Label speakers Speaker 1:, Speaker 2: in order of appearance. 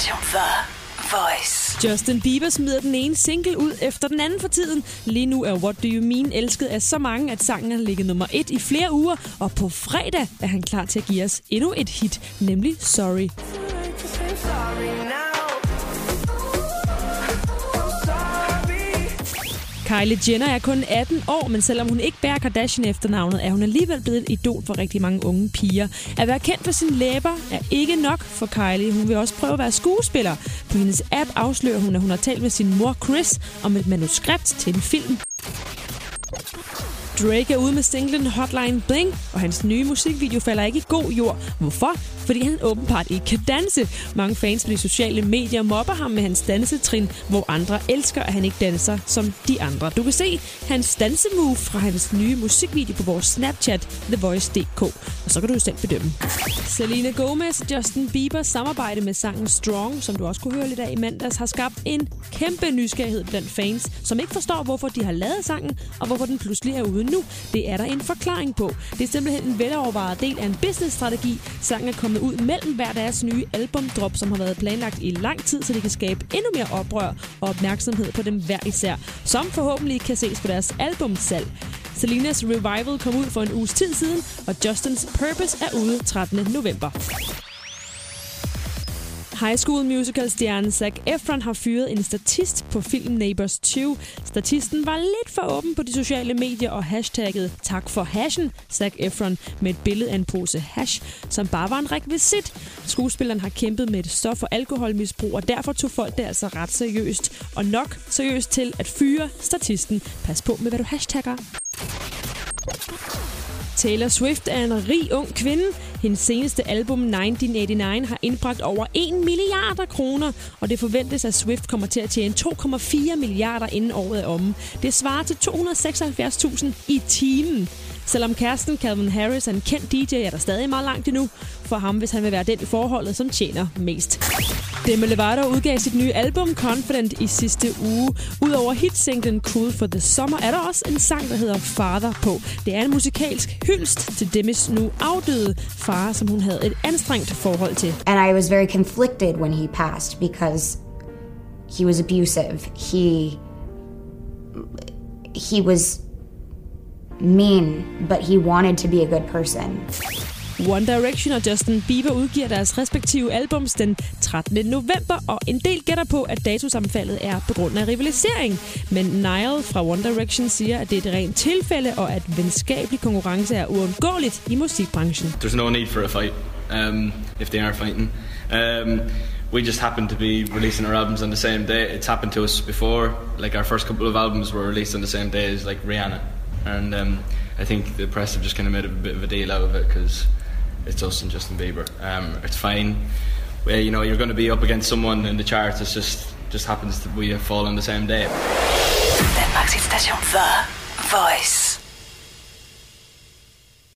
Speaker 1: Station The Voice.
Speaker 2: Justin Bieber smider den ene single ud efter den anden for tiden. Lige nu er What Do You Mean elsket af så mange, at sangen har ligget nummer et i flere uger. Og på fredag er han klar til at give os endnu et hit, nemlig Sorry. Kylie Jenner er kun 18 år, men selvom hun ikke bærer Kardashian efternavnet, er hun alligevel blevet et idol for rigtig mange unge piger. At være kendt for sine læber er ikke nok for Kylie. Hun vil også prøve at være skuespiller. På hendes app afslører hun, at hun har talt med sin mor Chris om et manuskript til en film. Drake er ude med singlen Hotline Bling, og hans nye musikvideo falder ikke i god jord. Hvorfor? Fordi han åbenbart ikke kan danse. Mange fans på de sociale medier mobber ham med hans dansetrin, hvor andre elsker, at han ikke danser som de andre. Du kan se hans dansemove fra hans nye musikvideo på vores Snapchat, TheVoice.dk, og så kan du selv bedømme. Selena Gomez og Justin Bieber samarbejde med sangen Strong, som du også kunne høre lidt af i mandags, har skabt en kæmpe nysgerrighed blandt fans, som ikke forstår, hvorfor de har lavet sangen, og hvorfor den pludselig er ude nu. Det er der en forklaring på. Det er simpelthen en velovervejet del af en businessstrategi. Sangen er kommet ud mellem hver deres nye albumdrop, som har været planlagt i lang tid, så de kan skabe endnu mere oprør og opmærksomhed på dem hver især, som forhåbentlig kan ses på deres albumsalg. Selinas Revival kom ud for en uges tid siden, og Justins Purpose er ude 13. november. High School Musical-stjernen Zac Efron har fyret en statist på filmen Neighbors 2. Statisten var lidt for åben på de sociale medier og hashtagget tak for hashen Zac Efron med et billede af en pose hash, som bare var en rekvisit. Skuespilleren har kæmpet med et stof- og alkoholmisbrug, og derfor tog folk det altså ret seriøst. Og nok seriøst til at fyre statisten. Pas på med, hvad du hashtagger. Taylor Swift er en rig ung kvinde. Hendes seneste album 1989 har indbragt over 1 milliarder kroner, og det forventes, at Swift kommer til at tjene 2,4 milliarder inden året er omme. Det svarer til 276.000 i timen. Selvom kæresten Calvin Harris er en kendt DJ, er der stadig meget langt endnu for ham, hvis han vil være den i forholdet, som tjener mest. Demi Lovato udgav sit nye album Confident i sidste uge. Udover hitsinglen Cool for the Summer er der også en sang, der hedder Father på. Det er en musikalsk hyldst til Demis nu afdøde far, som hun havde et anstrengt forhold til.
Speaker 3: And I was very conflicted when he passed because he was abusive. He he was mean, but he wanted to be a good person.
Speaker 2: One Direction og Justin Bieber udgiver deres respektive albums den 13. november, og en del gætter på, at datosammenfaldet er på grund af rivalisering. Men Niall fra One Direction siger, at det er et rent tilfælde, og at venskabelig konkurrence er uundgåeligt i musikbranchen.
Speaker 4: There's no need for a fight um, if they are fighting. Um, we just happen to be releasing our albums on the same day. It's happened to us before. Like our first couple of albums were released on the same day as like Rihanna, and um, I think the press have just kind of made a bit of a deal out of it because it's us and Justin Bieber. Um, it's fine. Well, you know, you're going to be up against someone in the charts. It's just just happens that we fall on the same day.
Speaker 1: Danmarks station The Voice.